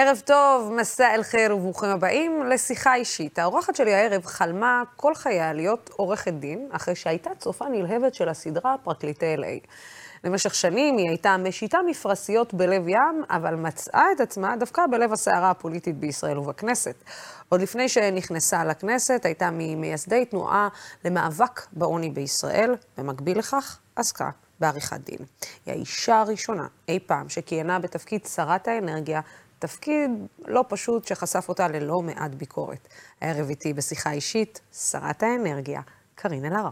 ערב טוב, מסע אל חיר וברוכים הבאים לשיחה אישית. האורחת שלי הערב חלמה כל חייה להיות עורכת דין, אחרי שהייתה צופה נלהבת של הסדרה פרקליטי LA. למשך שנים היא הייתה משיתה מפרשיות בלב ים, אבל מצאה את עצמה דווקא בלב הסערה הפוליטית בישראל ובכנסת. עוד לפני שנכנסה לכנסת, הייתה ממייסדי תנועה למאבק בעוני בישראל. במקביל לכך, עסקה בעריכת דין. היא האישה הראשונה אי פעם שכיהנה בתפקיד שרת האנרגיה, תפקיד לא פשוט שחשף אותה ללא מעט ביקורת. הערב איתי בשיחה אישית, שרת האנרגיה, קארין אלהרר.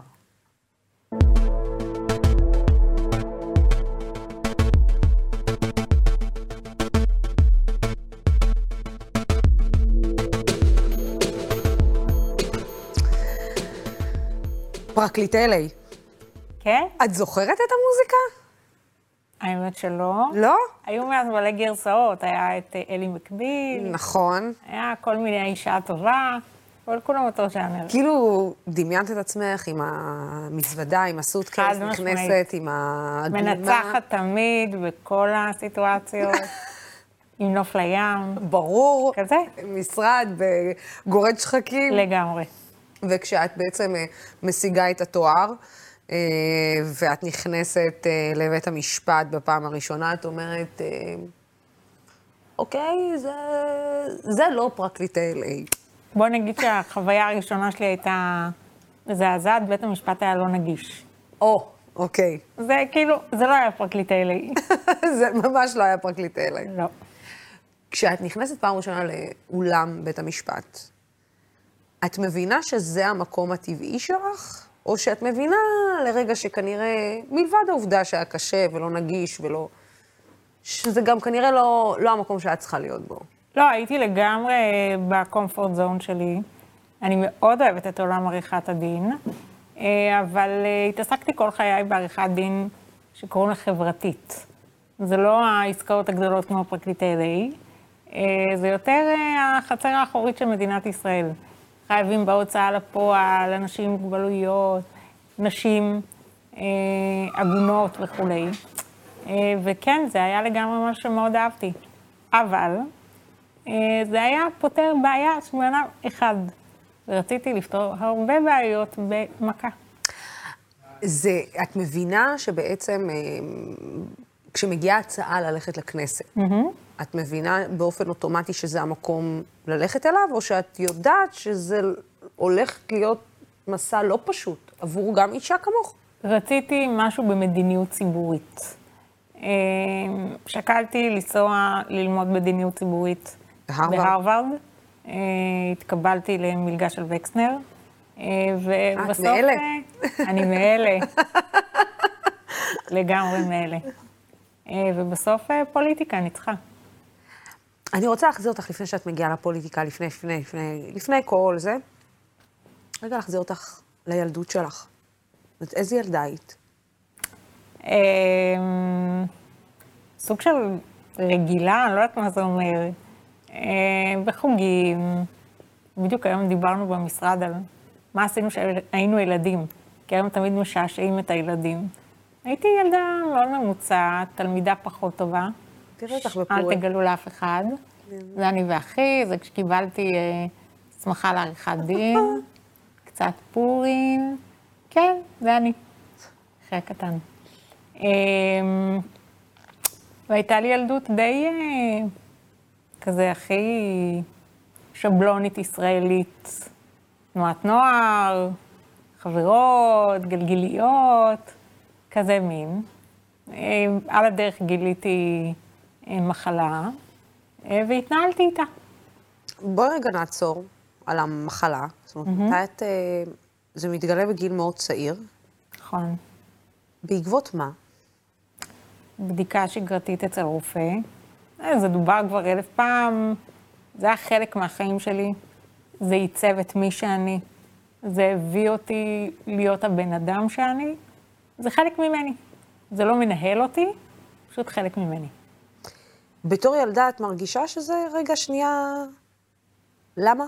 פרקליטי LA. כן? את זוכרת את המוזיקה? האמת שלא. לא? היו מאז מלא גרסאות, היה את אה, אלי מקביל, נכון. היה כל מיני האישה הטובה, אבל כולם אותו ז'אנר. כאילו, דמיינת את עצמך עם המזוודה, עם הסוטקייס. נכנסת, עם הגלימה. מנצחת תמיד בכל הסיטואציות, עם נוף לים, ברור. כזה. משרד בגורד שחקים. לגמרי. וכשאת בעצם אה, משיגה את התואר, אה, ואת נכנסת אה, לבית המשפט בפעם הראשונה, את אומרת, אה, אוקיי, זה, זה לא פרקליטי LA. בוא נגיד שהחוויה הראשונה שלי הייתה מזעזעת, בית המשפט היה לא נגיש. או, אוקיי. זה כאילו, זה לא היה פרקליטי לי. זה ממש לא היה פרקליטי LA. לא. כשאת נכנסת פעם ראשונה לאולם בית המשפט, את מבינה שזה המקום הטבעי שלך? או שאת מבינה לרגע שכנראה, מלבד העובדה שהיה קשה ולא נגיש ולא... שזה גם כנראה לא, לא המקום שאת צריכה להיות בו. לא, הייתי לגמרי בקומפורט זון שלי. אני מאוד אוהבת את עולם עריכת הדין, אה, אבל אה, התעסקתי כל חיי בעריכת דין שקוראים לה חברתית. זה לא העסקאות הגדולות כמו פרקליטי LA, אה, זה יותר החצר האחורית של מדינת ישראל. חייבים בהוצאה לפועל, אנשים עם מוגבלויות, נשים אה, עגונות וכולי. אה, וכן, זה היה לגמרי משהו שמאוד אהבתי. אבל אה, זה היה פותר בעיה של בן אדם אחד. ורציתי לפתור הרבה בעיות במכה. זה, את מבינה שבעצם אה, כשמגיעה הצעה ללכת לכנסת, mm-hmm. את מבינה באופן אוטומטי שזה המקום ללכת אליו, או שאת יודעת שזה הולך להיות מסע לא פשוט עבור גם אישה כמוך? רציתי משהו במדיניות ציבורית. אה, שקלתי לנסוע ללמוד מדיניות ציבורית בהרווארד. בהרווארד. אה, התקבלתי למלגה של וקסנר. אה, ובסוף... את מאלה? אני מאלה. לגמרי מאלה. ובסוף פוליטיקה ניצחה. אני רוצה להחזיר אותך לפני שאת מגיעה לפוליטיקה, לפני, לפני, לפני, לפני כל זה. רגע להחזיר אותך לילדות שלך. זאת איזה ילדה היית? אמ, סוג של רגילה, אני לא יודעת מה זה אומר. אמ, בחוגים, בדיוק היום דיברנו במשרד על מה עשינו כשהיינו ילדים, כי היום תמיד משעשעים את הילדים. הייתי ילדה מאוד ממוצעת, תלמידה פחות טובה. תראי אותך אל בפורים. תגלו לאף אחד. זה אני ואחי, זה כשקיבלתי אה, הסמכה לעריכת דין, קצת פורים. כן, זה אני. אחי הקטן. אה, והייתה לי ילדות די אה, כזה הכי שבלונית ישראלית. תנועת נוער, חברות, גלגיליות, כזה מין. אה, על הדרך גיליתי אה, מחלה, אה, והתנהלתי איתה. בואי רגע נעצור על המחלה. זאת אומרת, מתי את... אה, זה מתגלה בגיל מאוד צעיר. נכון. בעקבות מה? בדיקה שגרתית אצל רופא. אה, זה דובר כבר אלף פעם, זה היה חלק מהחיים שלי. זה עיצב את מי שאני. זה הביא אותי להיות הבן אדם שאני. זה חלק ממני. זה לא מנהל אותי, פשוט חלק ממני. בתור ילדה את מרגישה שזה רגע שנייה... למה?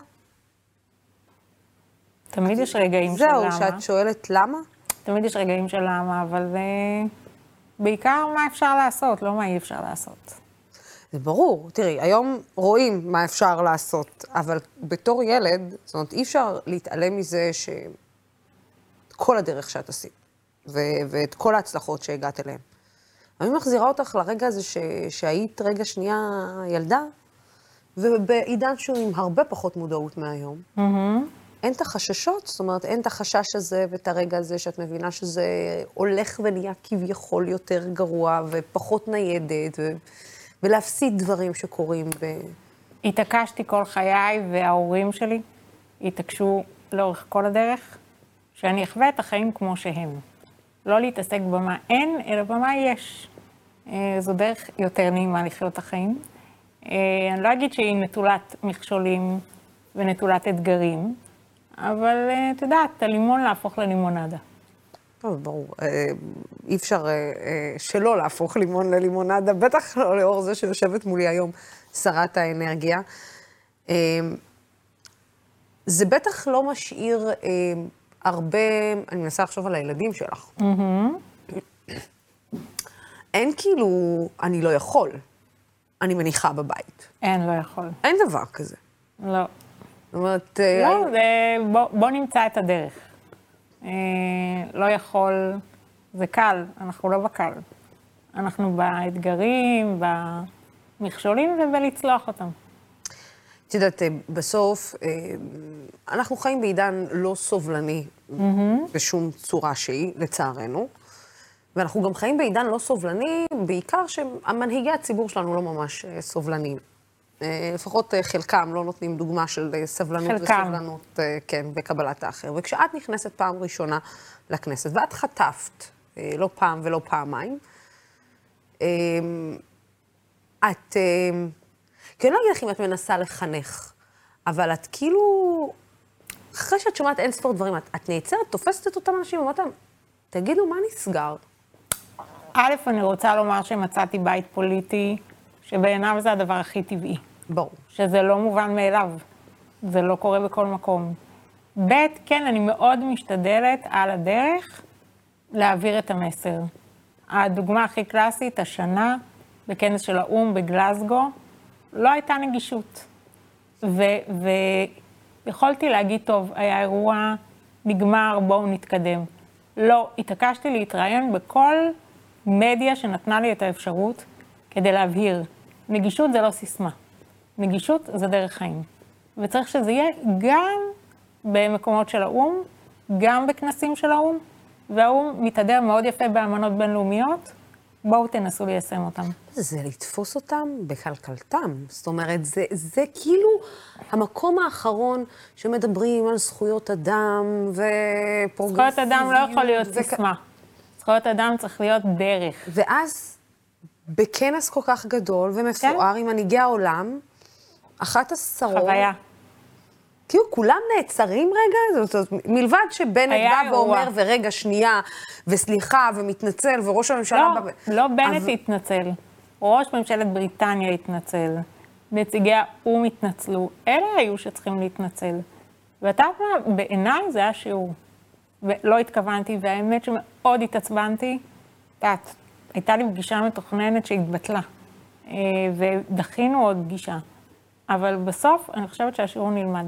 תמיד יש רגעים של זהו, למה. שאת שואלת למה? תמיד יש רגעים של למה, אבל זה בעיקר מה אפשר לעשות, לא מה אי אפשר לעשות. זה ברור. תראי, היום רואים מה אפשר לעשות, אבל בתור ילד, זאת אומרת, אי אפשר להתעלם מזה שכל הדרך שאת עשית, ו- ואת כל ההצלחות שהגעת אליהן. אני מחזירה אותך לרגע הזה ש- שהיית רגע שנייה ילדה, ובעידן שהוא עם הרבה פחות מודעות מהיום. Mm-hmm. אין את החששות, זאת אומרת, אין את החשש הזה ואת הרגע הזה שאת מבינה שזה הולך ונהיה כביכול יותר גרוע ופחות ניידת, ו... ולהפסיד דברים שקורים. ב... התעקשתי כל חיי, וההורים שלי התעקשו לאורך כל הדרך, שאני אחווה את החיים כמו שהם. לא להתעסק במה אין, אלא במה יש. אה, זו דרך יותר נעימה לחיות את החיים. אה, אני לא אגיד שהיא נטולת מכשולים ונטולת אתגרים, אבל אה, את יודעת, הלימון להפוך ללימונדה. טוב, ברור. אי אפשר שלא להפוך לימון ללימונדה, בטח לא לאור זה שיושבת מולי היום שרת האנרגיה. זה בטח לא משאיר הרבה, אני מנסה לחשוב על הילדים שלך. Mm-hmm. אין כאילו, אני לא יכול. אני מניחה בבית. אין, לא יכול. אין דבר כזה. לא. זאת אומרת... לא, זה, בוא, בוא נמצא את הדרך. אה, לא יכול, זה קל, אנחנו לא בקל. אנחנו באתגרים, במכשולים ובלצלוח אותם. את יודעת, בסוף, אנחנו חיים בעידן לא סובלני mm-hmm. בשום צורה שהיא, לצערנו. ואנחנו גם חיים בעידן לא סובלני, בעיקר שהמנהיגי הציבור שלנו לא ממש סובלניים. לפחות חלקם לא נותנים דוגמה של סבלנות חלקם. וסובלנות, כן, בקבלת האחר. וכשאת נכנסת פעם ראשונה לכנסת, ואת חטפת, לא פעם ולא פעמיים, את, כי אני לא אגיד לך אם את מנסה לחנך, אבל את כאילו, אחרי שאת שומעת אין ספור דברים, את, את נעצרת, תופסת את אותם אנשים, ואומרת להם, תגידו, מה נסגר? א', אני רוצה לומר שמצאתי בית פוליטי, שבעיניו זה הדבר הכי טבעי. ברור. שזה לא מובן מאליו. זה לא קורה בכל מקום. ב', כן, אני מאוד משתדלת על הדרך להעביר את המסר. הדוגמה הכי קלאסית, השנה, בכנס של האו"ם בגלזגו, לא הייתה נגישות. ויכולתי להגיד, טוב, היה אירוע, נגמר, בואו נתקדם. לא, התעקשתי להתראיין בכל מדיה שנתנה לי את האפשרות כדי להבהיר, נגישות זה לא סיסמה, נגישות זה דרך חיים. וצריך שזה יהיה גם במקומות של האו"ם, גם בכנסים של האו"ם, והאו"ם מתהדר מאוד יפה באמנות בינלאומיות, בואו תנסו ליישם אותם. זה לתפוס אותם בקלקלתם. זאת אומרת, זה, זה כאילו המקום האחרון שמדברים על זכויות אדם ופרוגרסיביות. זכויות אדם לא יכול להיות וכ... סיסמה. זכויות אדם צריך להיות דרך. ואז, בכנס כל כך גדול ומפואר כן? עם מנהיגי העולם, אחת השרות... חוויה. כאילו, כולם נעצרים רגע? זאת אומרת, מלבד שבנט בא ואומר, ורגע, שנייה, וסליחה, ומתנצל, וראש הממשלה... לא, בא... לא בנט אבל... התנצל. ראש ממשלת בריטניה התנצל. נציגי האו"ם התנצלו. אלה היו שצריכים להתנצל. ואתה יודע, בעיניי זה היה שיעור. ולא התכוונתי, והאמת שמאוד התעצבנתי, את יודעת, הייתה לי פגישה מתוכננת שהתבטלה, אה, ודחינו עוד פגישה. אבל בסוף, אני חושבת שהשיעור נלמד.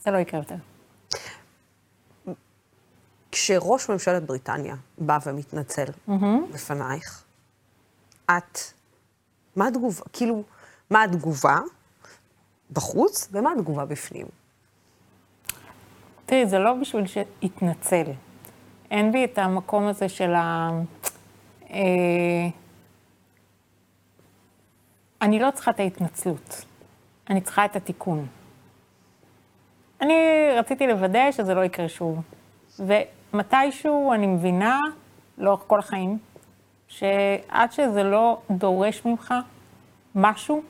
זה לא יקרה יותר. כשראש ממשלת בריטניה בא ומתנצל mm-hmm. בפנייך, את, מה התגובה, כאילו, מה התגובה בחוץ ומה התגובה בפנים? תראי, זה לא בשביל שיתנצל. אין בי את המקום הזה של ה... אה, אני לא צריכה את ההתנצלות, אני צריכה את התיקון. אני רציתי לוודא שזה לא יקרה שוב. ומתישהו אני מבינה, לאורך כל החיים, שעד שזה לא דורש ממך משהו,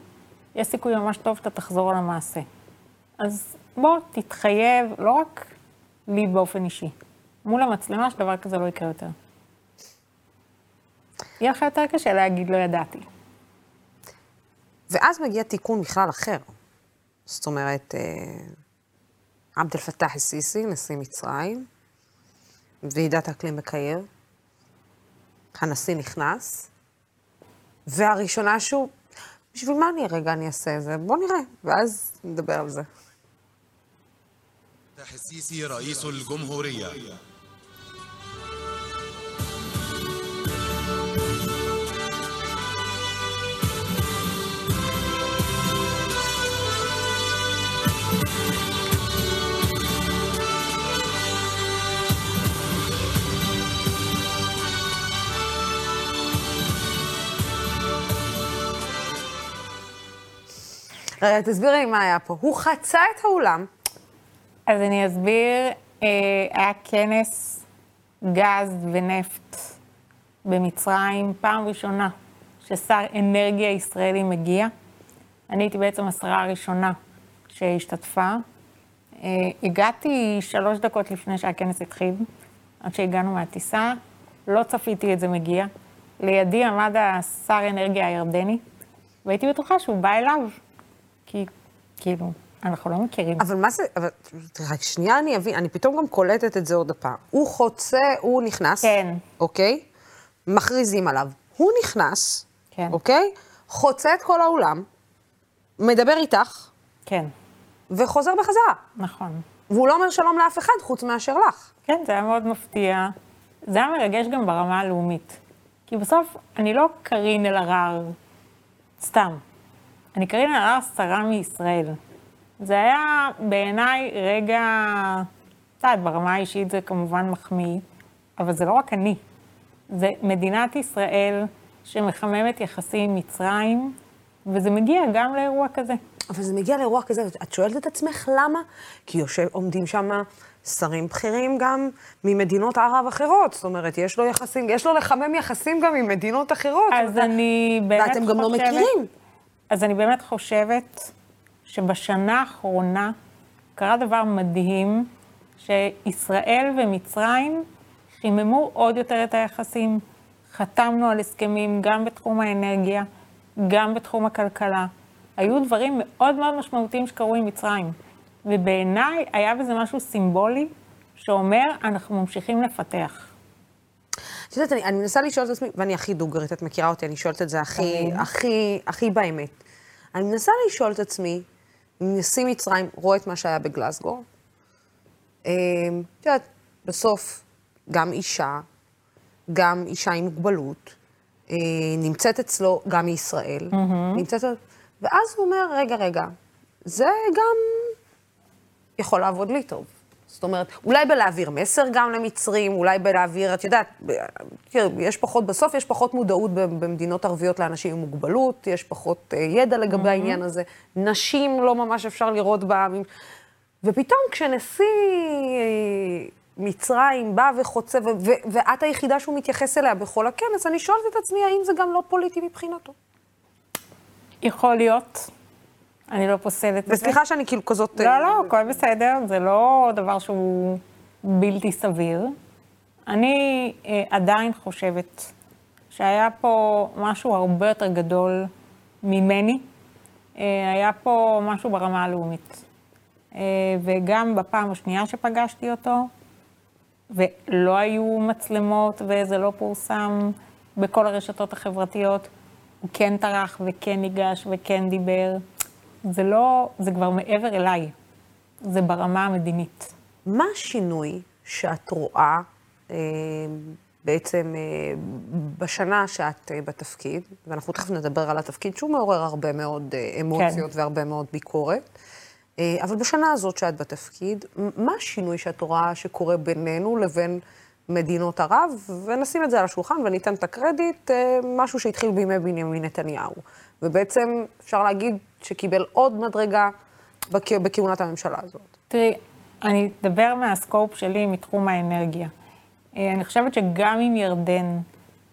יש סיכוי ממש טוב שאתה תחזור על המעשה. אז בוא, תתחייב, לא רק לי באופן אישי, מול המצלמה שדבר כזה לא יקרה יותר. יהיה לך יותר קשה להגיד לא ידעתי. ואז מגיע תיקון בכלל אחר. זאת אומרת, אה, עבד אל פתאח א-סיסי, נשיא מצרים, ועידת האקלים בקהיר, הנשיא נכנס, והראשונה שהוא, בשביל מה אני רגע אני אעשה את זה? בוא נראה, ואז נדבר על זה. א-סיסי אל-גומהוריה. רגע, תסבירי לי מה היה פה. הוא חצה את האולם, אז אני אסביר, אה, היה כנס גז ונפט במצרים, פעם ראשונה ששר אנרגיה ישראלי מגיע. אני הייתי בעצם השרה הראשונה שהשתתפה. אה, הגעתי שלוש דקות לפני שהכנס התחיל, עד שהגענו מהטיסה, לא צפיתי את זה מגיע. לידי עמד השר אנרגיה הירדני, והייתי בטוחה שהוא בא אליו, כי כאילו, אנחנו לא מכירים. אבל מה זה, אבל רק שנייה אני אבין, אני פתאום גם קולטת את זה עוד הפעם. הוא חוצה, הוא נכנס, כן. אוקיי? מכריזים עליו. הוא נכנס, כן. אוקיי? חוצה את כל האולם, מדבר איתך, כן, וחוזר בחזרה. נכון. והוא לא אומר שלום לאף אחד חוץ מאשר לך. כן, זה היה מאוד מפתיע. זה היה מרגש גם ברמה הלאומית. כי בסוף, אני לא קארין אלהרר סתם. אני קארין אלהרר שרה מישראל. זה היה בעיניי רגע, את יודעת, ברמה האישית זה כמובן מחמיא, אבל זה לא רק אני. זה מדינת ישראל שמחממת יחסים עם מצרים, וזה מגיע גם לאירוע כזה. אבל זה מגיע לאירוע כזה, את שואלת את עצמך למה? כי יושב, עומדים שם שרים בכירים גם ממדינות ערב אחרות. זאת אומרת, יש לו יחסים, יש לו לחמם יחסים גם עם מדינות אחרות. אז אני באמת חושבת... ואתם גם לא מכירים. אז אני באמת חושבת שבשנה האחרונה קרה דבר מדהים, שישראל ומצרים חיממו עוד יותר את היחסים. חתמנו על הסכמים גם בתחום האנרגיה, גם בתחום הכלכלה. היו דברים מאוד מאוד משמעותיים שקרו עם מצרים. ובעיניי היה בזה משהו סימבולי שאומר, אנחנו ממשיכים לפתח. את יודעת, אני, אני מנסה לשאול את עצמי, ואני הכי דוגרית, את מכירה אותי, אני שואלת את זה הכי. הכי, הכי באמת. אני מנסה לשאול את עצמי, אם נשיא מצרים רואה את מה שהיה בגלסגו, אה, את יודעת, בסוף, גם אישה, גם אישה עם מוגבלות, אה, נמצאת אצלו, גם מישראל, נמצאת, ואז הוא אומר, רגע, רגע, זה גם יכול לעבוד לי טוב. זאת אומרת, אולי בלהעביר מסר גם למצרים, אולי בלהעביר, את יודעת, יש פחות, בסוף יש פחות מודעות במדינות ערביות לאנשים עם מוגבלות, יש פחות אה, ידע לגבי העניין הזה, נשים לא ממש אפשר לראות בה, ופתאום כשנשיא אה, מצרים בא וחוצה, ו- ו- ואת היחידה שהוא מתייחס אליה בכל הכנס, אני שואלת את עצמי, האם זה גם לא פוליטי מבחינתו? יכול להיות, אני לא פוסלת את זה. וסליחה שאני כאילו כזאת... לא, אה, לא, הכל בסדר, זה לא דבר שהוא בלתי סביר. אני אה, עדיין חושבת שהיה פה משהו הרבה יותר גדול ממני. אה, היה פה משהו ברמה הלאומית. אה, וגם בפעם השנייה שפגשתי אותו, ולא היו מצלמות וזה לא פורסם בכל הרשתות החברתיות, הוא כן טרח וכן ניגש וכן דיבר. זה לא, זה כבר מעבר אליי. זה ברמה המדינית. מה השינוי שאת רואה אה, בעצם אה, בשנה שאת אה, בתפקיד, ואנחנו תכף נדבר על התפקיד, שהוא מעורר הרבה מאוד אה, אמוציות כן. והרבה מאוד ביקורת, אה, אבל בשנה הזאת שאת בתפקיד, מה השינוי שאת רואה שקורה בינינו לבין מדינות ערב, ונשים את זה על השולחן וניתן את הקרדיט, אה, משהו שהתחיל בימי בנימין נתניהו. ובעצם אפשר להגיד שקיבל עוד מדרגה בכ- בכהונת הממשלה הזאת. תראי, אני אדבר מהסקופ שלי מתחום האנרגיה. אה, אני חושבת שגם עם ירדן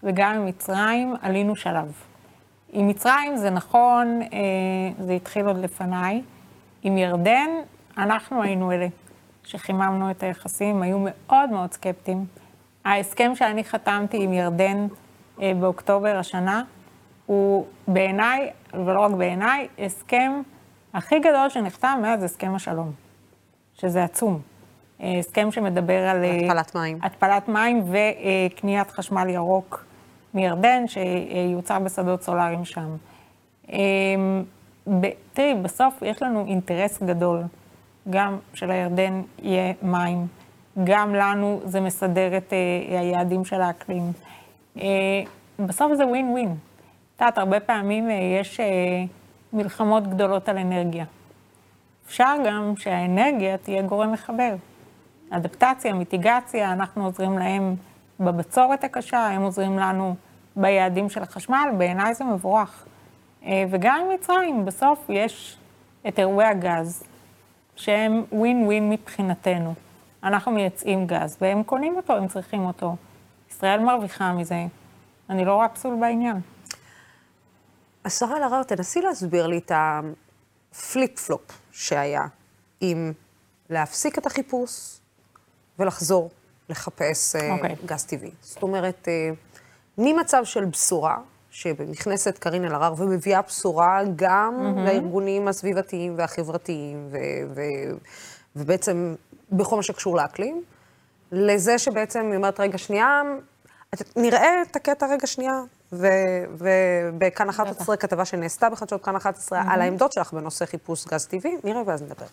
וגם עם מצרים עלינו שלב. עם מצרים זה נכון, אה, זה התחיל עוד לפניי. עם ירדן, אנחנו היינו אלה שחיממנו את היחסים, היו מאוד מאוד סקפטיים. ההסכם שאני חתמתי עם ירדן אה, באוקטובר השנה, הוא בעיניי, ולא רק בעיניי, הסכם הכי גדול שנחתם מאז הסכם השלום, שזה עצום. אה, הסכם שמדבר על... אה, התפלת מים. התפלת מים וקניית חשמל ירוק מירדן, שיוצר בשדות סולאריים שם. ב- תראי, בסוף יש לנו אינטרס גדול, גם של יהיה מים, גם לנו זה מסדר את אה, היעדים של האקלים. אה, בסוף זה ווין ווין. את יודעת, הרבה פעמים אה, יש אה, מלחמות גדולות על אנרגיה. אפשר גם שהאנרגיה תהיה גורם מחבר. אדפטציה, מיטיגציה, אנחנו עוזרים להם בבצורת הקשה, הם עוזרים לנו ביעדים של החשמל, בעיניי זה מבורך. אה, וגם עם מצרים, בסוף יש את אירועי הגז, שהם ווין ווין מבחינתנו. אנחנו מייצאים גז, והם קונים אותו, הם צריכים אותו. ישראל מרוויחה מזה, אני לא רואה פסול בעניין. השרה אלהרר, תנסי להסביר לי את ה flip-flop שהיה עם להפסיק את החיפוש ולחזור לחפש okay. אוקיי. גז טבעי. זאת אומרת, אה, ממצב של בשורה, שנכנסת קארין אלהרר ומביאה בשורה גם mm-hmm. לארגונים הסביבתיים והחברתיים, ו- ו- ובעצם בכל מה שקשור לאקלים, לזה שבעצם היא אומרת, רגע, שנייה, נראה את הקטע רגע שנייה, ובכאן 11, כתבה שנעשתה בחדשות כאן 11, mm-hmm. על העמדות שלך בנושא חיפוש גז טבעי, נראה ואז נדבר.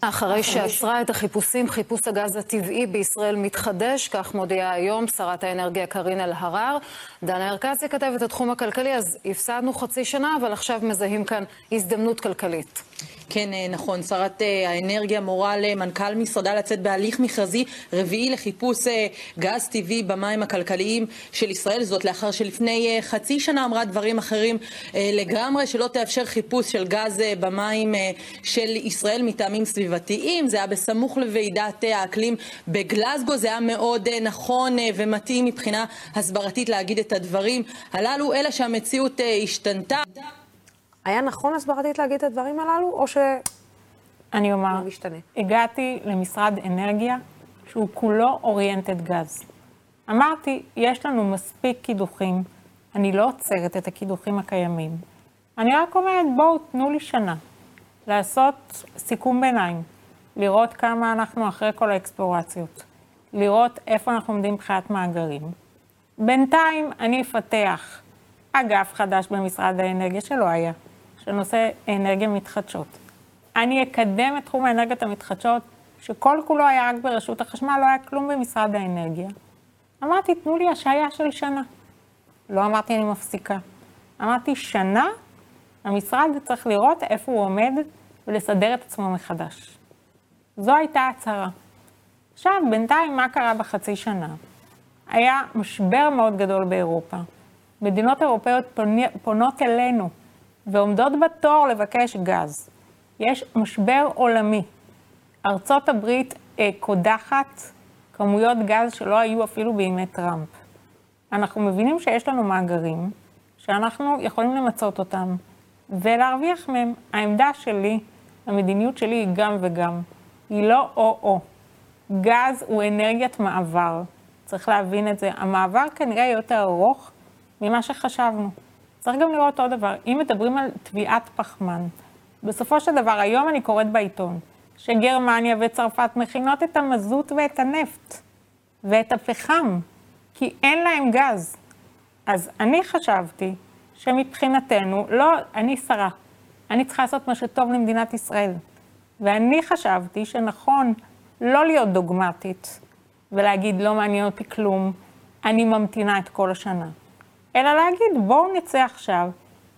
אחרי שעצרה את החיפושים, חיפוש הגז הטבעי בישראל מתחדש, כך מודיעה היום שרת האנרגיה קארין אלהרר. דנה ארקצי כתבת התחום הכלכלי, אז הפסדנו חצי שנה, אבל עכשיו מזהים כאן הזדמנות כלכלית. כן, אה, נכון. שרת אה, האנרגיה מורה למנכ"ל משרדה לצאת בהליך מכרזי רביעי לחיפוש אה, גז טבעי במים הכלכליים של ישראל. זאת לאחר שלפני חצי שנה אמרה דברים אחרים לגמרי, שלא תאפשר חיפוש של גז במים של ישראל מטעמים סביבתיים. זה היה בסמוך לוועידת האקלים בגלזגו. זה היה מאוד נכון ומתאים מבחינה הסברתית להגיד את הדברים הללו, אלא שהמציאות השתנתה. היה נכון הסברתית להגיד את הדברים הללו, או ש... אני אומר, משתנה. הגעתי למשרד אנרגיה שהוא כולו אוריינטד גז. אמרתי, יש לנו מספיק קידוחים, אני לא עוצרת את הקידוחים הקיימים. אני רק אומרת, בואו, תנו לי שנה לעשות סיכום ביניים, לראות כמה אנחנו אחרי כל האקספלורציות, לראות איפה אנחנו עומדים מבחינת מאגרים. בינתיים אני אפתח אגף חדש במשרד האנרגיה שלא היה. של נושא אנרגיה מתחדשות. אני אקדם את תחום האנרגיות המתחדשות, שכל כולו היה רק ברשות החשמל, לא היה כלום במשרד האנרגיה. אמרתי, תנו לי השעיה של שנה. לא אמרתי אני מפסיקה. אמרתי, שנה המשרד צריך לראות איפה הוא עומד ולסדר את עצמו מחדש. זו הייתה הצהרה. עכשיו, בינתיים, מה קרה בחצי שנה? היה משבר מאוד גדול באירופה. מדינות אירופאיות פונות אלינו ועומדות בתור לבקש גז. יש משבר עולמי. ארצות הברית אה, קודחת כמויות גז שלא היו אפילו בימי טראמפ. אנחנו מבינים שיש לנו מאגרים, שאנחנו יכולים למצות אותם ולהרוויח מהם. העמדה שלי, המדיניות שלי היא גם וגם. היא לא או-או. גז הוא אנרגיית מעבר. צריך להבין את זה. המעבר כנראה יותר ארוך ממה שחשבנו. צריך גם לראות עוד דבר, אם מדברים על תביעת פחמן, בסופו של דבר, היום אני קוראת בעיתון, שגרמניה וצרפת מכינות את המזוט ואת הנפט ואת הפחם, כי אין להם גז. אז אני חשבתי שמבחינתנו, לא, אני שרה, אני צריכה לעשות מה שטוב למדינת ישראל. ואני חשבתי שנכון לא להיות דוגמטית ולהגיד, לא מעניין אותי כלום, אני ממתינה את כל השנה. אלא להגיד, בואו נצא עכשיו,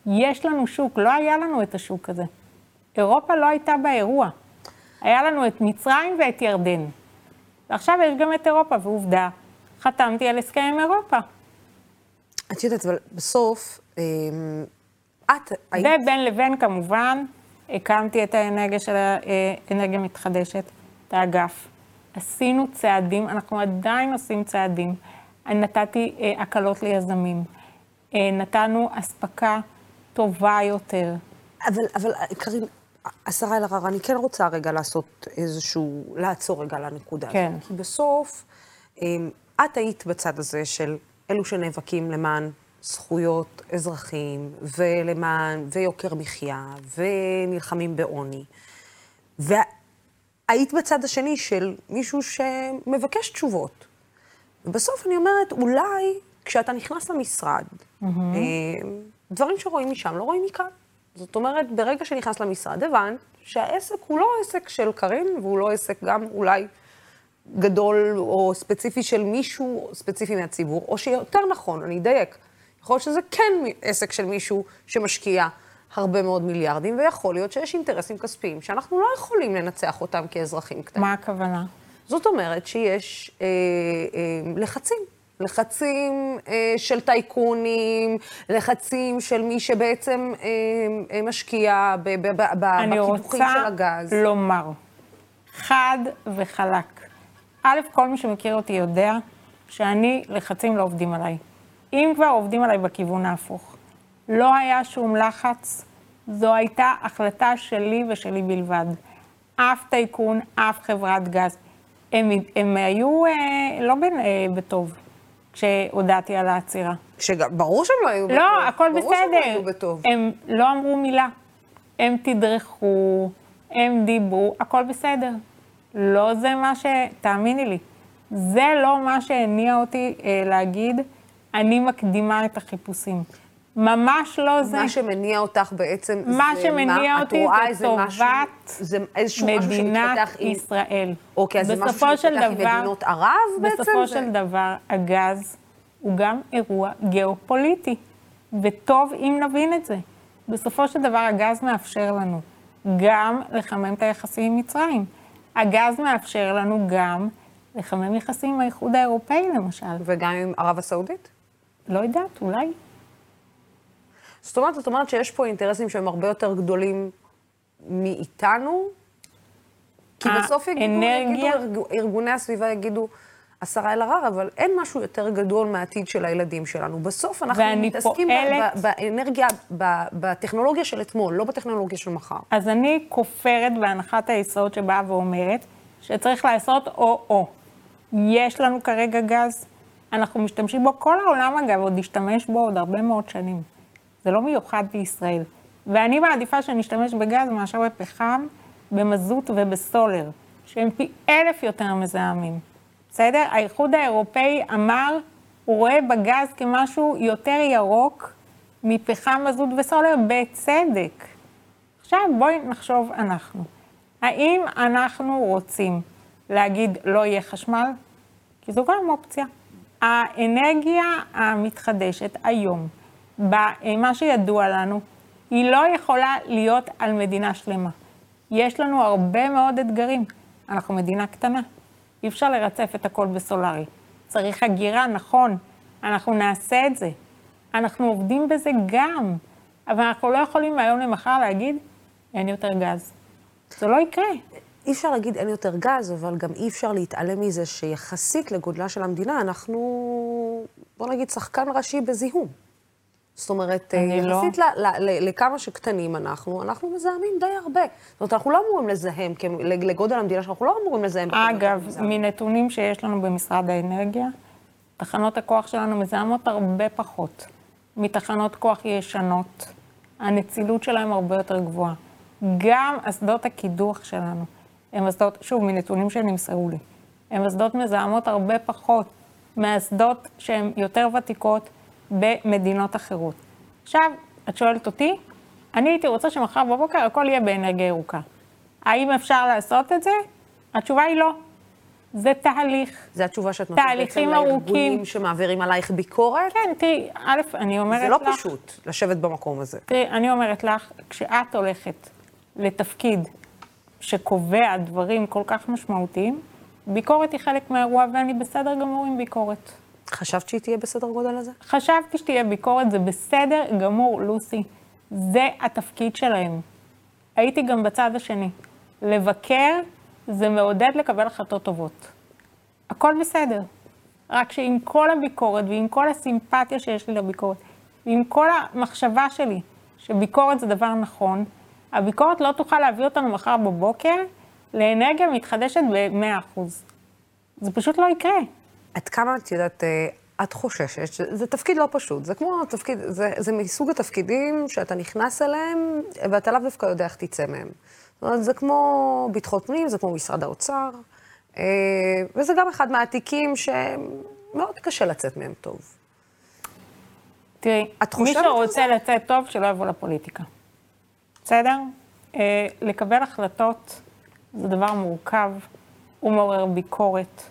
יש לנו שוק, לא היה לנו את השוק הזה. אירופה לא הייתה באירוע. היה לנו את מצרים ואת ירדן. ועכשיו יש גם את אירופה, ועובדה, חתמתי על הסכם עם אירופה. את יודעת, אבל בסוף, את היית... ובין לבין, כמובן, הקמתי את האנרגיה של האנרגיה מתחדשת, את האגף. עשינו צעדים, אנחנו עדיין עושים צעדים. נתתי אה, הקלות ליזמים. אה, נתנו אספקה טובה יותר. אבל, אבל קרין, השרה אלהרר, אני כן רוצה רגע לעשות איזשהו, לעצור רגע לנקודה כן. הזאת. כי בסוף, אמ, את היית בצד הזה של אלו שנאבקים למען זכויות אזרחים, ולמען, ויוקר מחיה, ונלחמים בעוני. והיית בצד השני של מישהו שמבקש תשובות. ובסוף אני אומרת, אולי כשאתה נכנס למשרד, mm-hmm. דברים שרואים משם לא רואים מכאן. זאת אומרת, ברגע שנכנס למשרד, הבנת שהעסק הוא לא עסק של קארין, והוא לא עסק גם אולי גדול או ספציפי של מישהו ספציפי מהציבור, או שיותר נכון, אני אדייק, יכול להיות שזה כן עסק של מישהו שמשקיע הרבה מאוד מיליארדים, ויכול להיות שיש אינטרסים כספיים שאנחנו לא יכולים לנצח אותם כאזרחים קטנים. מה הכוונה? זאת אומרת שיש אה, אה, לחצים. לחצים אה, של טייקונים, לחצים של מי שבעצם אה, אה, משקיע ב- ב- ב- ב- אני בקידוחים רוצה של הגז. לומר, חד וחלק. א', כל מי שמכיר אותי יודע שאני, לחצים לא עובדים עליי. אם כבר עובדים עליי בכיוון ההפוך. לא היה שום לחץ, זו הייתה החלטה שלי ושלי בלבד. אף טייקון, אף חברת גז. הם, הם היו אה, לא בין, אה, בטוב כשהודעתי על העצירה. שגם, ברור שהם לא היו בטוב. לא, הכל ברור שהם לא בסדר. היו בטוב. הם לא אמרו מילה. הם תדרכו, הם דיברו, הכל בסדר. לא זה מה ש... תאמיני לי, זה לא מה שהניע אותי אה, להגיד, אני מקדימה את החיפושים. ממש לא זה. מה שמניע אותך בעצם מה זה שמניע מה, אותי זה טובת משהו, זה משהו מדינת שמתפתח עם... ישראל. אוקיי, אז זה משהו שמתפתח עם מדינות ערב בעצם? בסופו זה- של דבר, הגז הוא גם אירוע גיאופוליטי, וטוב אם נבין את זה. בסופו של דבר, הגז מאפשר לנו גם לחמם את היחסים עם מצרים. הגז מאפשר לנו גם לחמם יחסים עם האיחוד האירופאי, למשל. וגם עם ערב הסעודית? לא יודעת, אולי. זאת אומרת, זאת אומרת שיש פה אינטרסים שהם הרבה יותר גדולים מאיתנו? כי בסוף יגידו, האנרגיה- יגידו, ארג- ארגוני הסביבה יגידו, השרה אלהרר, אבל אין משהו יותר גדול מהעתיד של הילדים שלנו. בסוף אנחנו מתעסקים ב- פועלת- ב- באנרגיה, ב- בטכנולוגיה של אתמול, לא בטכנולוגיה של מחר. אז אני כופרת בהנחת היסוד שבאה ואומרת שצריך לעשות או-או. יש לנו כרגע גז, אנחנו משתמשים בו, כל העולם אגב עוד ישתמש בו עוד הרבה מאוד שנים. זה לא מיוחד בישראל. ואני מעדיפה שנשתמש בגז מאשר בפחם, במזוט ובסולר, שהם פי אלף יותר מזהמים. בסדר? האיחוד האירופאי אמר, הוא רואה בגז כמשהו יותר ירוק מפחם, מזוט וסולר, בצדק. עכשיו בואי נחשוב אנחנו. האם אנחנו רוצים להגיד לא יהיה חשמל? כי זו גם אופציה. האנרגיה המתחדשת היום, במה שידוע לנו, היא לא יכולה להיות על מדינה שלמה. יש לנו הרבה מאוד אתגרים. אנחנו מדינה קטנה. אי אפשר לרצף את הכל בסולארי. צריך הגירה, נכון, אנחנו נעשה את זה. אנחנו עובדים בזה גם, אבל אנחנו לא יכולים מהיום למחר להגיד, אין יותר גז. זה לא יקרה. אי אפשר להגיד אין יותר גז, אבל גם אי אפשר להתעלם מזה שיחסית לגודלה של המדינה, אנחנו, בוא נגיד, שחקן ראשי בזיהום. זאת אומרת, אני לא. יחסית ל- ל- ל- לכמה שקטנים אנחנו, אנחנו מזהמים די הרבה. זאת אומרת, אנחנו לא אמורים לזהם, כי לגודל המדינה שלנו, אנחנו לא אמורים לזהם. אגב, שאנחנו. מנתונים שיש לנו במשרד האנרגיה, תחנות הכוח שלנו מזהמות הרבה פחות מתחנות כוח ישנות. הנצילות שלהם הרבה יותר גבוהה. גם אסדות הקידוח שלנו, הן אסדות, שוב, מנתונים שנמסרו לי, הן אסדות מזהמות הרבה פחות מאסדות שהן יותר ותיקות במדינות אחרות. עכשיו, את שואלת אותי, אני הייתי רוצה שמחר בבוקר הכל יהיה באנרגיה ירוקה. האם אפשר לעשות את זה? התשובה היא לא. זה תהליך. זו התשובה שאת נותנת בעצם לארגונים. שמעבירים עלייך ביקורת. כן, תראי, א', אני אומרת זה לא לך... פשוט לשבת במקום הזה. תראי, אני אומרת לך, כשאת הולכת לתפקיד שקובע דברים כל כך משמעותיים, ביקורת היא חלק מהאירוע, ואני בסדר גמור עם ביקורת. חשבת שהיא תהיה בסדר גודל הזה? חשבתי שתהיה ביקורת, זה בסדר גמור, לוסי. זה התפקיד שלהם. הייתי גם בצד השני. לבקר זה מעודד לקבל החלטות טובות. הכל בסדר. רק שעם כל הביקורת ועם כל הסימפתיה שיש לי לביקורת, ועם כל המחשבה שלי שביקורת זה דבר נכון, הביקורת לא תוכל להביא אותנו מחר בבוקר לאנרגיה מתחדשת ב-100%. זה פשוט לא יקרה. עד כמה את יודעת, אה, את חוששת, שזה תפקיד לא פשוט, זה כמו תפקיד, זה, זה מסוג התפקידים שאתה נכנס אליהם, ואתה לאו דווקא יודע איך תצא מהם. זאת אומרת, זה כמו ביטחון פנים, זה כמו משרד האוצר, אה, וזה גם אחד מהתיקים שמאוד קשה לצאת מהם טוב. תראי, מי שרוצה לצאת טוב, שלא יבוא לפוליטיקה. בסדר? אה, לקבל החלטות זה דבר מורכב, הוא מעורר ביקורת,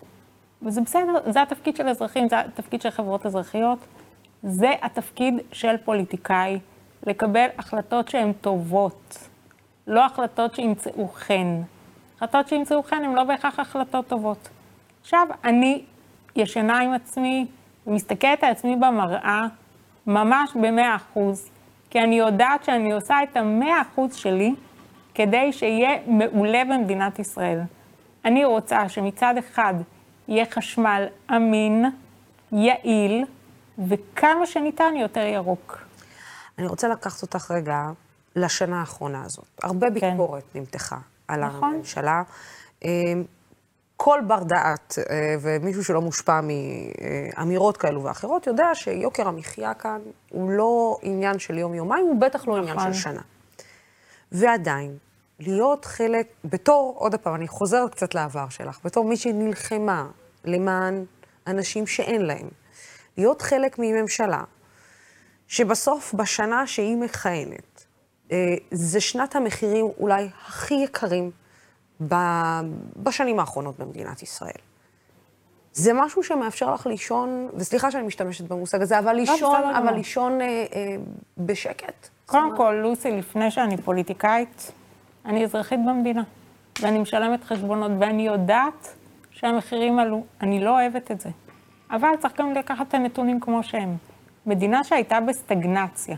וזה בסדר, זה התפקיד של אזרחים, זה התפקיד של חברות אזרחיות, זה התפקיד של פוליטיקאי, לקבל החלטות שהן טובות, לא החלטות שימצאו חן. החלטות שימצאו חן הן לא בהכרח החלטות טובות. עכשיו, אני ישנה עם עצמי ומסתכלת על עצמי במראה ממש במאה אחוז, כי אני יודעת שאני עושה את המאה אחוז שלי כדי שיהיה מעולה במדינת ישראל. אני רוצה שמצד אחד יהיה חשמל אמין, יעיל, וכמה שניתן יותר ירוק. אני רוצה לקחת אותך רגע לשנה האחרונה הזאת. הרבה ביקורת כן. נמתחה על נכון. הממשלה. כל בר דעת אה, ומישהו שלא מושפע מאמירות כאלו ואחרות, יודע שיוקר המחיה כאן הוא לא עניין של יום-יומיים, הוא בטח לא עניין של שנה. ועדיין, להיות חלק, בתור, עוד פעם, אני חוזרת קצת לעבר שלך, בתור מי שנלחמה למען אנשים שאין להם, להיות חלק מממשלה, שבסוף, בשנה שהיא מכהנת, אה, זה שנת המחירים אולי הכי יקרים בשנים האחרונות במדינת ישראל. זה משהו שמאפשר לך לישון, וסליחה שאני משתמשת במושג הזה, אבל לישון, לא, אבל לישון אה, אה, בשקט. קודם כל, לוסי, לפני שאני פוליטיקאית, אני אזרחית במדינה, ואני משלמת חשבונות, ואני יודעת שהמחירים עלו. אני לא אוהבת את זה. אבל צריך גם לקחת את הנתונים כמו שהם. מדינה שהייתה בסטגנציה,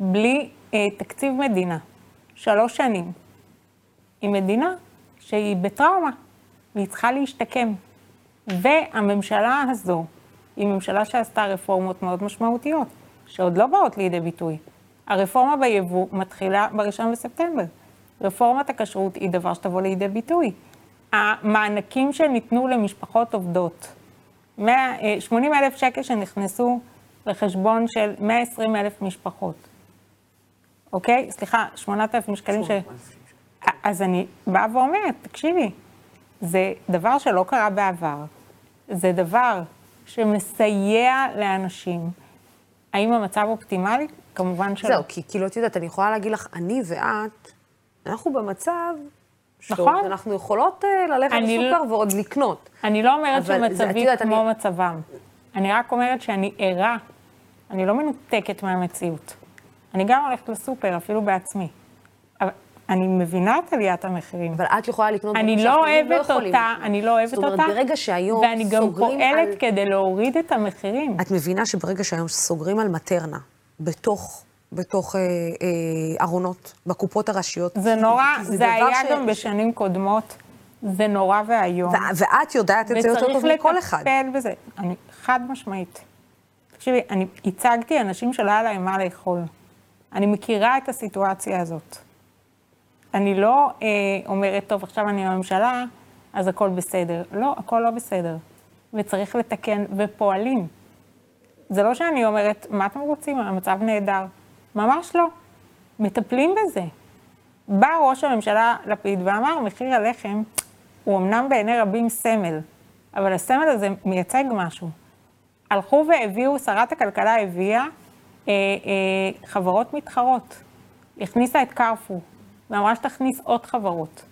בלי אה, תקציב מדינה, שלוש שנים, היא מדינה שהיא בטראומה, והיא צריכה להשתקם. והממשלה הזו היא ממשלה שעשתה רפורמות מאוד משמעותיות, שעוד לא באות לידי ביטוי. הרפורמה ביבוא מתחילה ב-1 בספטמבר. רפורמת הכשרות היא דבר שתבוא לידי ביטוי. המענקים שניתנו למשפחות עובדות, 80 אלף שקל שנכנסו לחשבון של 120 אלף משפחות. אוקיי? סליחה, 8,000 שקלים ש... אז אני באה ואומרת, תקשיבי, זה דבר שלא קרה בעבר, זה דבר שמסייע לאנשים. האם המצב אופטימלי? כמובן שלא. זהו, כי כאילו, את יודעת, אני יכולה להגיד לך, אני ואת, אנחנו במצב נכון. אנחנו יכולות uh, ללכת לסופר לא, ועוד לקנות. אני לא אומרת שמצבי יודעת, כמו אני... מצבם. אני רק אומרת שאני ערה, אני לא מנותקת מהמציאות. אני גם הולכת לסופר, אפילו בעצמי. אני מבינה את עליית המחירים. אבל את יכולה לקנות אני לא אוהבת לא אותה, אני לא אוהבת אותה. זאת אומרת, ברגע שהיום ואני גם פועלת על... כדי להוריד את המחירים. את מבינה שברגע שהיום סוגרים על מטרנה, בתוך בתוך אה, אה, ארונות, בקופות הראשיות. זה נורא, זה, זה היה ש... גם בשנים קודמות, זה נורא ואיום. ואת יודעת את זה יותר טוב מכל אחד. וצריך לטפל בזה, אני חד משמעית. תקשיבי, אני הצגתי אנשים שלא היה להם מה לאכול. אני מכירה את הסיטואציה הזאת. אני לא אה, אומרת, טוב, עכשיו אני בממשלה, אז הכל בסדר. לא, הכל לא בסדר. וצריך לתקן, ופועלים. זה לא שאני אומרת, מה אתם רוצים? המצב נהדר. ממש לא. מטפלים בזה. בא ראש הממשלה לפיד ואמר, מחיר הלחם הוא אמנם בעיני רבים סמל, אבל הסמל הזה מייצג משהו. הלכו והביאו, שרת הכלכלה הביאה אה, אה, חברות מתחרות. הכניסה את קרפור, ואמרה שתכניס עוד חברות.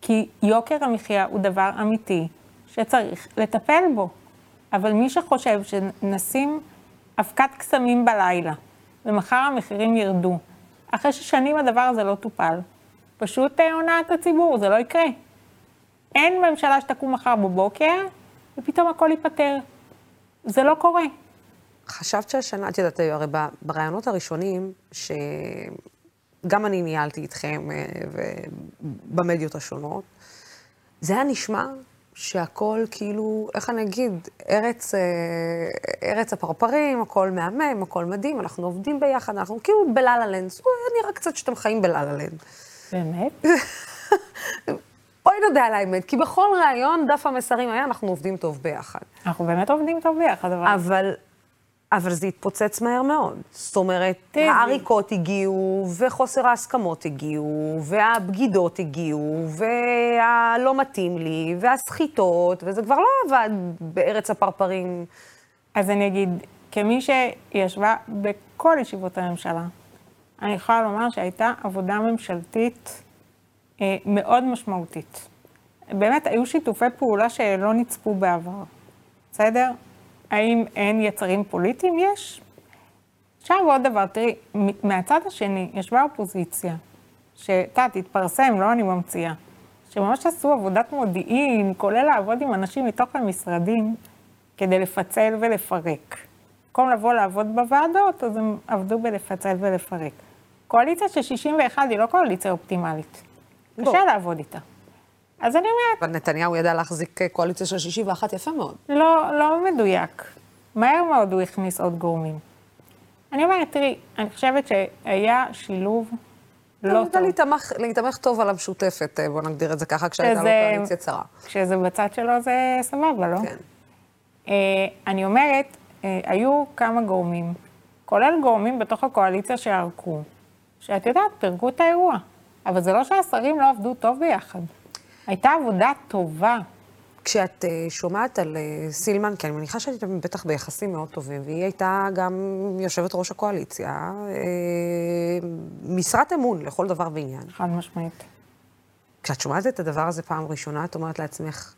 כי יוקר המחיה הוא דבר אמיתי שצריך לטפל בו. אבל מי שחושב שנשים אבקת קסמים בלילה, ומחר המחירים ירדו. אחרי ששנים הדבר הזה לא טופל, פשוט אה, הונאה את הציבור, זה לא יקרה. אין ממשלה שתקום מחר בבוקר, ופתאום הכל ייפתר. זה לא קורה. חשבת שהשנה, את יודעת, הרי ברעיונות הראשונים, שגם אני ניהלתי איתכם אה, במדיות השונות, זה היה נשמע שהכל כאילו, איך אני אגיד, ארץ, אה, ארץ הפרפרים, הכל מהמם, הכל מדהים, אנחנו עובדים ביחד, אנחנו כאילו בלה-לה לנד. נראה קצת שאתם חיים בלה-לה לנד. באמת? בואי נודה על האמת, כי בכל ראיון, דף המסרים היה, אנחנו עובדים טוב ביחד. אנחנו באמת עובדים טוב ביחד, אבל... אבל אבל זה התפוצץ מהר מאוד. זאת אומרת. העריקות הגיעו, וחוסר ההסכמות הגיעו, והבגידות הגיעו, והלא מתאים לי, והסחיטות, וזה כבר לא עבד בארץ הפרפרים. אז אני אגיד, כמי שישבה בכל ישיבות הממשלה, אני יכולה לומר שהייתה עבודה ממשלתית אה, מאוד משמעותית. באמת, היו שיתופי פעולה שלא נצפו בעבר, בסדר? האם אין יצרים פוליטיים? יש. עכשיו עוד דבר, תראי, מהצד השני, ישבה אופוזיציה, שאתה תתפרסם, לא אני ממציאה, שממש עשו עבודת מודיעין, כולל לעבוד עם אנשים מתוך המשרדים, כדי לפצל ולפרק. במקום לבוא לעבוד בוועדות, אז הם עבדו בלפצל ולפרק. קואליציה של 61 היא לא קואליציה אופטימלית. קשה לעבוד איתה. אז אני אומרת... אבל נתניהו ידע להחזיק קואליציה של 61 יפה מאוד. לא, לא מדויק. מהר מאוד הוא הכניס עוד גורמים. אני אומרת, תראי, אני חושבת שהיה שילוב לא טוב. להתמך, להתמך טוב על המשותפת, בוא נגדיר את זה ככה, כשהייתה לו קואליציה צרה. כשזה בצד שלו זה סבבה, לא? כן. Uh, אני אומרת, uh, היו כמה גורמים, כולל גורמים בתוך הקואליציה שערקו, שאת יודעת, פירקו את האירוע. אבל זה לא שהשרים לא עבדו טוב ביחד. הייתה עבודה טובה. כשאת uh, שומעת על uh, סילמן, כי אני מניחה שהייתם בטח ביחסים מאוד טובים, והיא הייתה גם יושבת ראש הקואליציה, uh, משרת אמון לכל דבר ועניין. חד משמעית. כשאת שומעת את הדבר הזה פעם ראשונה, את אומרת לעצמך,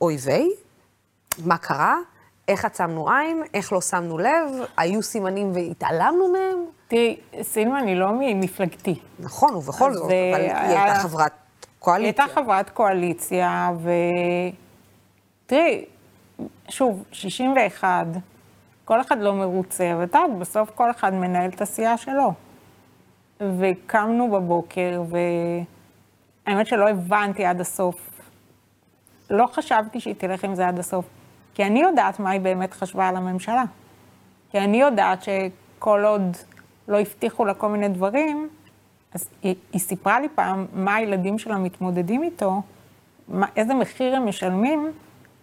אוי ויי, מה קרה? איך עצמנו עין? איך לא שמנו לב? היו סימנים והתעלמנו מהם? תראי, סילמן היא לא ממפלגתי. נכון, ובכל זאת, אבל היא הייתה חברת קואליציה. היא הייתה חברת קואליציה, ו... תראי, שוב, 61, כל אחד לא מרוצה, אבל את יודעת, בסוף כל אחד מנהל את הסיעה שלו. וקמנו בבוקר, והאמת שלא הבנתי עד הסוף. לא חשבתי שהיא תלך עם זה עד הסוף. כי אני יודעת מה היא באמת חשבה על הממשלה. כי אני יודעת שכל עוד לא הבטיחו לה כל מיני דברים, אז היא, היא סיפרה לי פעם מה הילדים שלה מתמודדים איתו, מה, איזה מחיר הם משלמים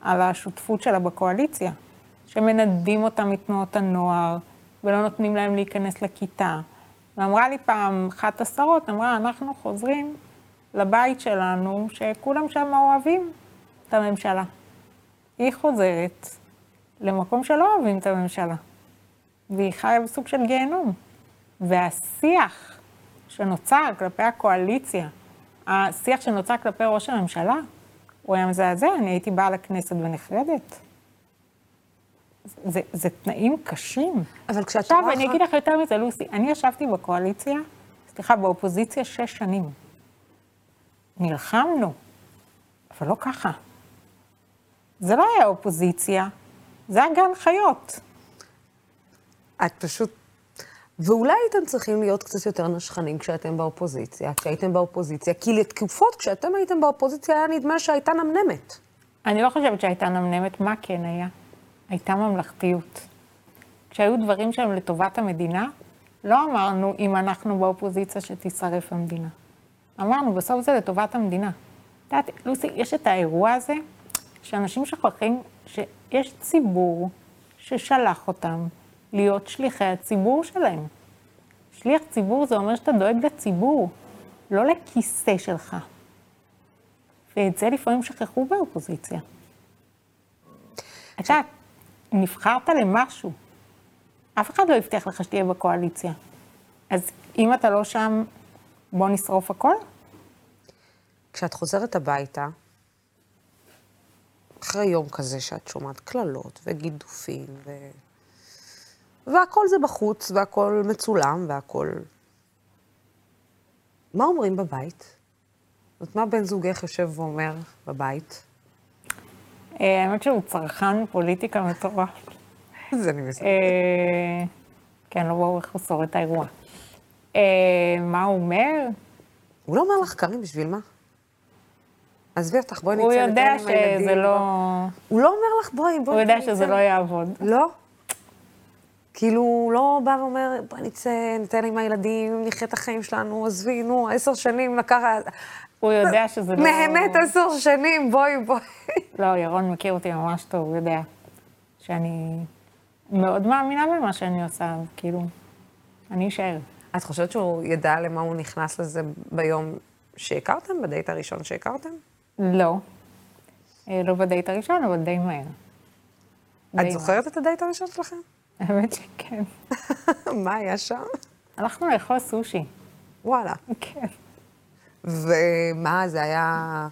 על השותפות שלה בקואליציה. שמנדים אותם מתנועות הנוער, ולא נותנים להם להיכנס לכיתה. ואמרה לי פעם, אחת השרות, אמרה, אנחנו חוזרים לבית שלנו, שכולם שם אוהבים את הממשלה. היא חוזרת למקום שלא אוהבים את הממשלה, והיא חיה בסוג של גיהנום. והשיח שנוצר כלפי הקואליציה, השיח שנוצר כלפי ראש הממשלה, הוא היה מזעזע, אני הייתי באה לכנסת ונחרדת. זה, זה תנאים קשים. אבל כשאת עכשיו, אני אגיד לך יותר מזה, לוסי, אני ישבתי בקואליציה, סליחה, באופוזיציה שש שנים. נלחמנו, אבל לא ככה. זה לא היה אופוזיציה, זה היה גן חיות. את פשוט... ואולי הייתם צריכים להיות קצת יותר נשכנים כשאתם באופוזיציה, כשהייתם באופוזיציה, כי לתקופות כשאתם הייתם באופוזיציה היה נדמה שהייתה נמנמת. אני לא חושבת שהייתה נמנמת, מה כן היה? הייתה ממלכתיות. כשהיו דברים שהם לטובת המדינה, לא אמרנו אם אנחנו באופוזיציה שתישרף המדינה. אמרנו, בסוף זה לטובת המדינה. את יודעת, לוסי, יש את האירוע הזה שאנשים שוכחים שיש ציבור ששלח אותם להיות שליחי הציבור שלהם. שליח ציבור זה אומר שאתה דואג לציבור, לא לכיסא שלך. ואת זה לפעמים שכחו באופוזיציה. את יודעת, נבחרת למשהו. אף אחד לא הבטיח לך שתהיה בקואליציה. אז אם אתה לא שם, בוא נשרוף הכל? כשאת חוזרת הביתה, אחרי יום כזה שאת שומעת קללות וגידופים, ו... והכל זה בחוץ, והכל מצולם, והכל... מה אומרים בבית? זאת מה בן זוגך יושב ואומר בבית? אה, האמת שהוא צרכן פוליטיקה מטורף. זה אני מסתכלת. כן, לא ברור איך הוא שורד את האירוע. אה, מה הוא אומר? הוא לא אומר לך, קארין, בשביל מה? עזבי אותך, בואי נצא הוא יודע עם הילדים. שזה לא... הוא לא אומר לך, בואי, בואי הוא יודע. שזה לא יעבוד. לא. כאילו, הוא לא בא ואומר, בואי נצא, ניתן עם הילדים, נחיה את החיים שלנו, עזבי, נו, עשר שנים לקחת... הוא יודע שזה לא... נהנית עשר שנים, בואי, בואי. לא, ירון מכיר אותי ממש טוב, הוא יודע שאני מאוד מאמינה במה שאני עושה, כאילו, אני אשאר. את חושבת שהוא ידע למה הוא נכנס לזה ביום שהכרתם, בדייט הראשון שהכרתם? לא. אה, לא בדייט הראשון, אבל די מהר. את זוכרת את הדייט הראשון שלכם? האמת שכן. מה היה שם? הלכנו לאכול סושי. וואלה. כן. ומה, זה היה...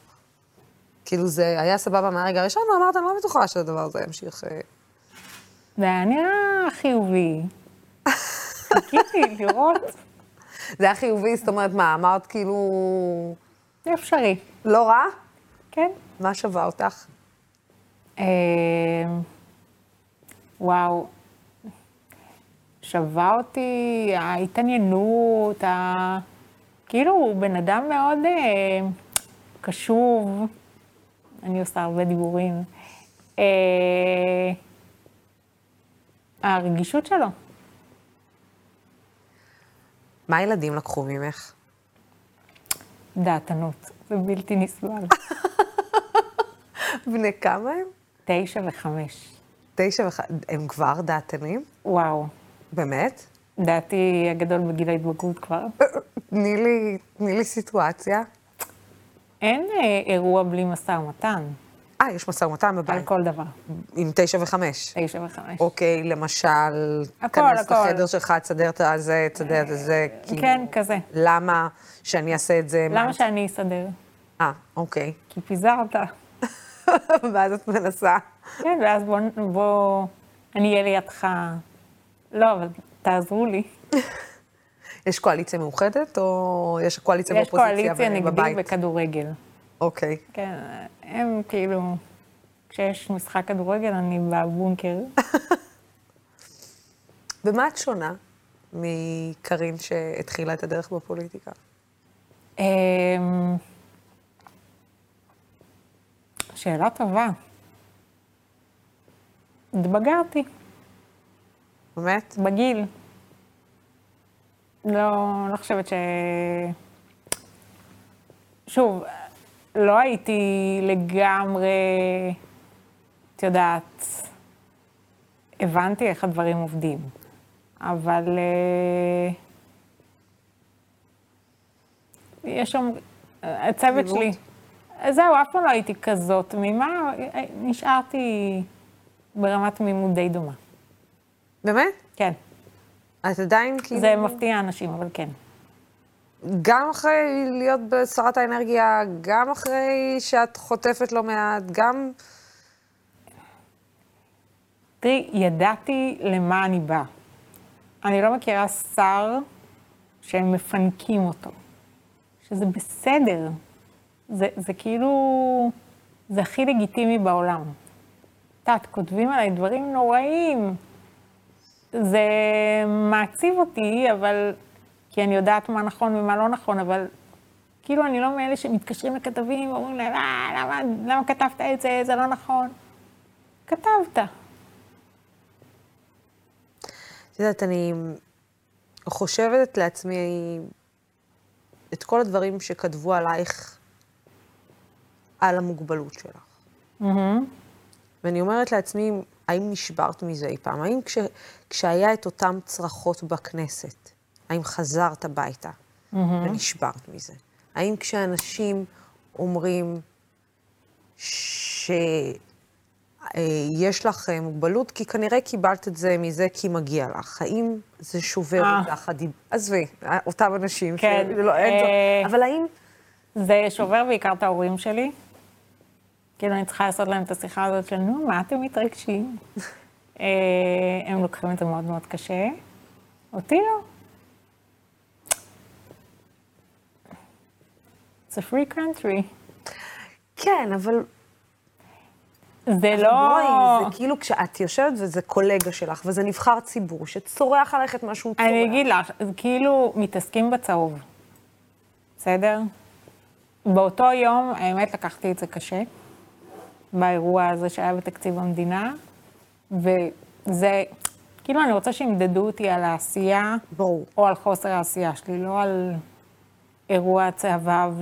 כאילו, זה היה סבבה מהרגע הראשון, ואמרת, אני לא בטוחה שהדבר הזה ימשיך... אה, זה היה נראה חיובי. חיכיתי לראות. זה היה חיובי, זאת אומרת, מה, אמרת כאילו... זה אפשרי. לא רע? כן. מה שווה אותך? אה, וואו. שווה אותי ההתעניינות, ה... כאילו הוא בן אדם מאוד אה, קשוב, אני עושה הרבה דיבורים. אה, הרגישות שלו. מה הילדים לקחו ממך? דעתנות, זה בלתי נסבל. בני כמה הם? תשע וחמש. תשע וח... הם כבר דעתנים? וואו, באמת? דעתי הגדול בגיל ההתבגרות כבר. תני לי, תני לי סיטואציה. אין אה, אירוע בלי משא ומתן אה, יש משא ומתן על בבית. כל דבר. עם תשע וחמש. תשע וחמש. אוקיי, למשל, הכל, כנס הכל. לחדר שלך, תסדר את הזה, תסדר את זה. כאילו, כן, כזה. למה שאני אעשה את זה? מה- למה שאני אסדר? אה, אוקיי. כי פיזרת. ואז את מנסה. כן, ואז בוא, בוא, אני אהיה לידך. לא, אבל תעזרו לי. יש קואליציה מאוחדת, או יש קואליציה יש ואופוזיציה קואליציה ב- נגדי בבית? בכדורגל. אוקיי. כן, הם כאילו, כשיש משחק כדורגל אני בבונקר. במה את שונה מקרין שהתחילה את הדרך בפוליטיקה? אמ, שאלה טובה. התבגרתי, באמת? בגיל. לא, לא חושבת ש... שוב, לא הייתי לגמרי, את יודעת, הבנתי איך הדברים עובדים, אבל אה, יש שם, הצוות תמימות? שלי, זהו, אף פעם לא הייתי כזאת תמימה, נשארתי ברמת תמימות די דומה. באמת? כן, את עדיין כאילו... זה מפתיע אנשים, אבל כן. גם אחרי להיות בשרת האנרגיה, גם אחרי שאת חוטפת לא מעט, גם... תראי, ידעתי למה אני באה. אני לא מכירה שר שהם מפנקים אותו, שזה בסדר. זה, זה כאילו, זה הכי לגיטימי בעולם. את יודעת, כותבים עליי דברים נוראים. זה מעציב אותי, אבל... כי אני יודעת מה נכון ומה לא נכון, אבל כאילו אני לא מאלה שמתקשרים לכתבים ואומרים להם, אה, למה, למה כתבת את זה, זה לא נכון. כתבת. את יודעת, אני חושבת לעצמי את כל הדברים שכתבו עלייך על המוגבלות שלך. ואני אומרת לעצמי, האם נשברת מזה אי פעם? האם כש, כשהיה את אותן צרחות בכנסת, האם חזרת הביתה ונשברת מזה? האם כשאנשים אומרים שיש לך אה, מוגבלות, כי כנראה קיבלת את זה מזה כי מגיע לך, האם זה שובר אה. אותך? הדיב- עזבי, אה, אותם אנשים, כן, שלא, אין אה. זאת, אבל האם... זה שובר בעיקר את ההורים שלי. כאילו, אני צריכה לעשות להם את השיחה הזאת של, נו, מה אתם מתרגשים? אה, הם לוקחים את זה מאוד מאוד קשה. אותי לא. It's a free country. כן, אבל זה לא... בואי, זה כאילו כשאת יושבת וזה קולגה שלך, וזה נבחר ציבור שצורח עלייך את מה שהוא צורח. אני אגיד לך, זה כאילו מתעסקים בצהוב, בסדר? באותו יום, האמת, לקחתי את זה קשה, באירוע הזה שהיה בתקציב המדינה, וזה, כאילו, אני רוצה שימדדו אותי על העשייה, ברור. או על חוסר העשייה שלי, לא על אירוע צהבהב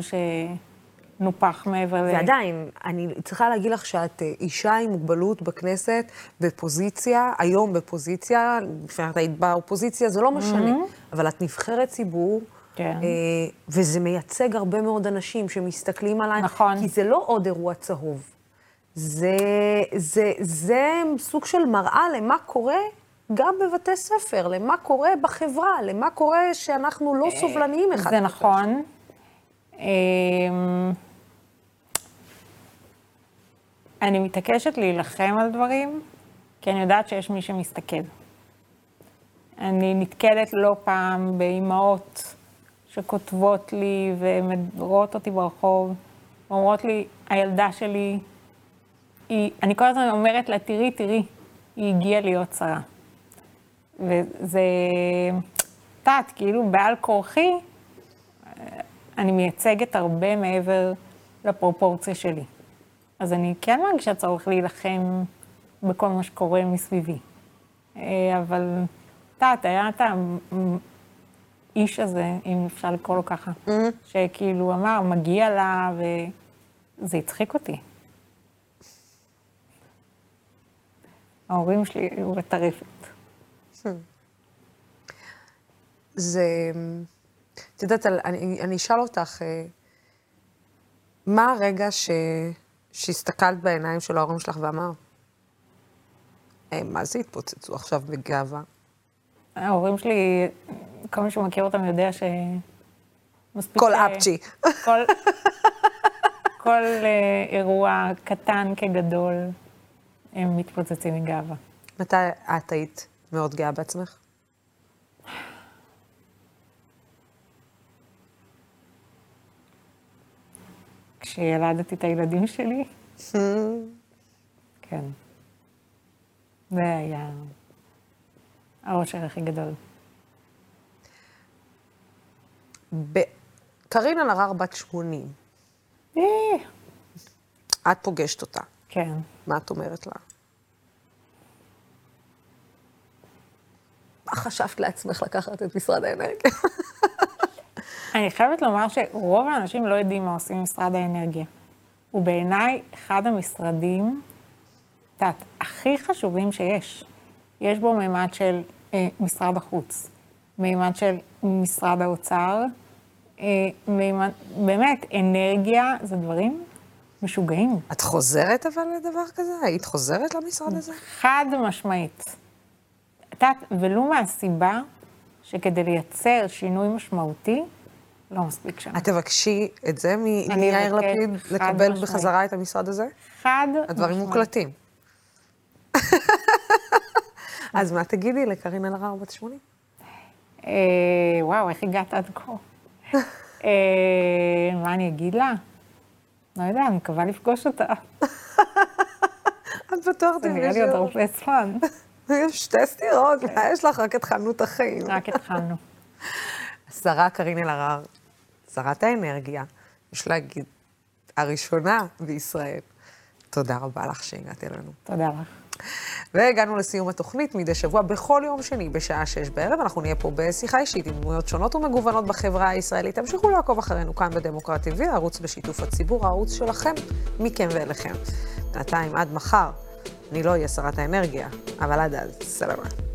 שנופח מעבר ל... ועדיין, אני צריכה להגיד לך שאת אה, אישה עם מוגבלות בכנסת, בפוזיציה, היום בפוזיציה, את היית באופוזיציה, זה לא משנה, אבל את נבחרת ציבור. כן. אה, וזה מייצג הרבה מאוד אנשים שמסתכלים עלייך, נכון. כי זה לא עוד אירוע צהוב. זה, זה, זה סוג של מראה למה קורה גם בבתי ספר, למה קורה בחברה, למה קורה שאנחנו לא סובלניים אחד. זה נכון. אמ, אני מתעקשת להילחם על דברים, כי אני יודעת שיש מי שמסתכל. אני נתקלת לא פעם באימהות שכותבות לי ורואות אותי ברחוב, ואומרות לי, הילדה שלי, היא, אני כל הזמן אומרת לה, תראי, תראי, היא הגיעה להיות שרה. וזה, את יודעת, כאילו בעל כורחי, אני מייצגת הרבה מעבר לפרופורציה שלי. אז אני כן מרגישה צורך להילחם בכל מה שקורה מסביבי. אה, אבל, את יודעת, היה את האיש הזה, אם אפשר לקרוא לו ככה, שכאילו אמר, מגיע לה, וזה הצחיק אותי. ההורים שלי היו בטרפת. זה... את יודעת, אני, אני אשאל אותך, אה, מה הרגע ש... שהסתכלת בעיניים של ההורים שלך ואמר, "אה, מה זה התפוצצו עכשיו בגאווה? ההורים שלי, כל מי שמכיר אותם יודע ש... כל ש- אפצ'י. כל, כל אה, אירוע קטן כגדול, הם מתפוצצים מגאווה. מתי את היית מאוד גאה בעצמך? כשילדתי את הילדים שלי, כן. זה היה האושר הכי גדול. קארין אלהרר בת 80, אה, את פוגשת אותה, כן. מה את אומרת לה? מה חשבת לעצמך לקחת את משרד האנרגיה? אני חייבת לומר שרוב האנשים לא יודעים מה עושים משרד האנרגיה. הוא בעיניי אחד המשרדים, את יודעת, הכי חשובים שיש. יש בו מימד של אה, משרד החוץ, מימד של משרד האוצר, אה, מימד, באמת, אנרגיה זה דברים משוגעים. את חוזרת אבל לדבר כזה? היית חוזרת למשרד הזה? חד משמעית. את יודעת, ולו מהסיבה שכדי לייצר שינוי משמעותי, לא מספיק שם. את תבקשי את זה מיאיר לפיד, לקבל משמעית. בחזרה את המשרד הזה? חד הדברים משמעית. מוקלטים. אז מה תגידי לקארין אלהרר בת 80? אה, וואו, איך הגעת עד כה? אה, מה אני אגיד לה? לא יודע, אני מקווה לפגוש אותה. את בטוח זה נראה לי עוד הרבה זמן. יש שתי סטירות, מה יש לך? רק התחלנו את החיים. רק התחלנו. השרה קארין אלהרר, שרת האנרגיה, יש להגיד, הראשונה בישראל. תודה רבה לך שהגעת אלינו. תודה לך. והגענו לסיום התוכנית מדי שבוע בכל יום שני בשעה שש בערב. אנחנו נהיה פה בשיחה אישית עם דמויות שונות ומגוונות בחברה הישראלית. תמשיכו לעקוב אחרינו כאן בדמוקרט TV, הערוץ בשיתוף הציבור, הערוץ שלכם, מכם ואליכם. בינתיים, עד מחר, אני לא אהיה שרת האנרגיה, אבל עד אז, סלמה.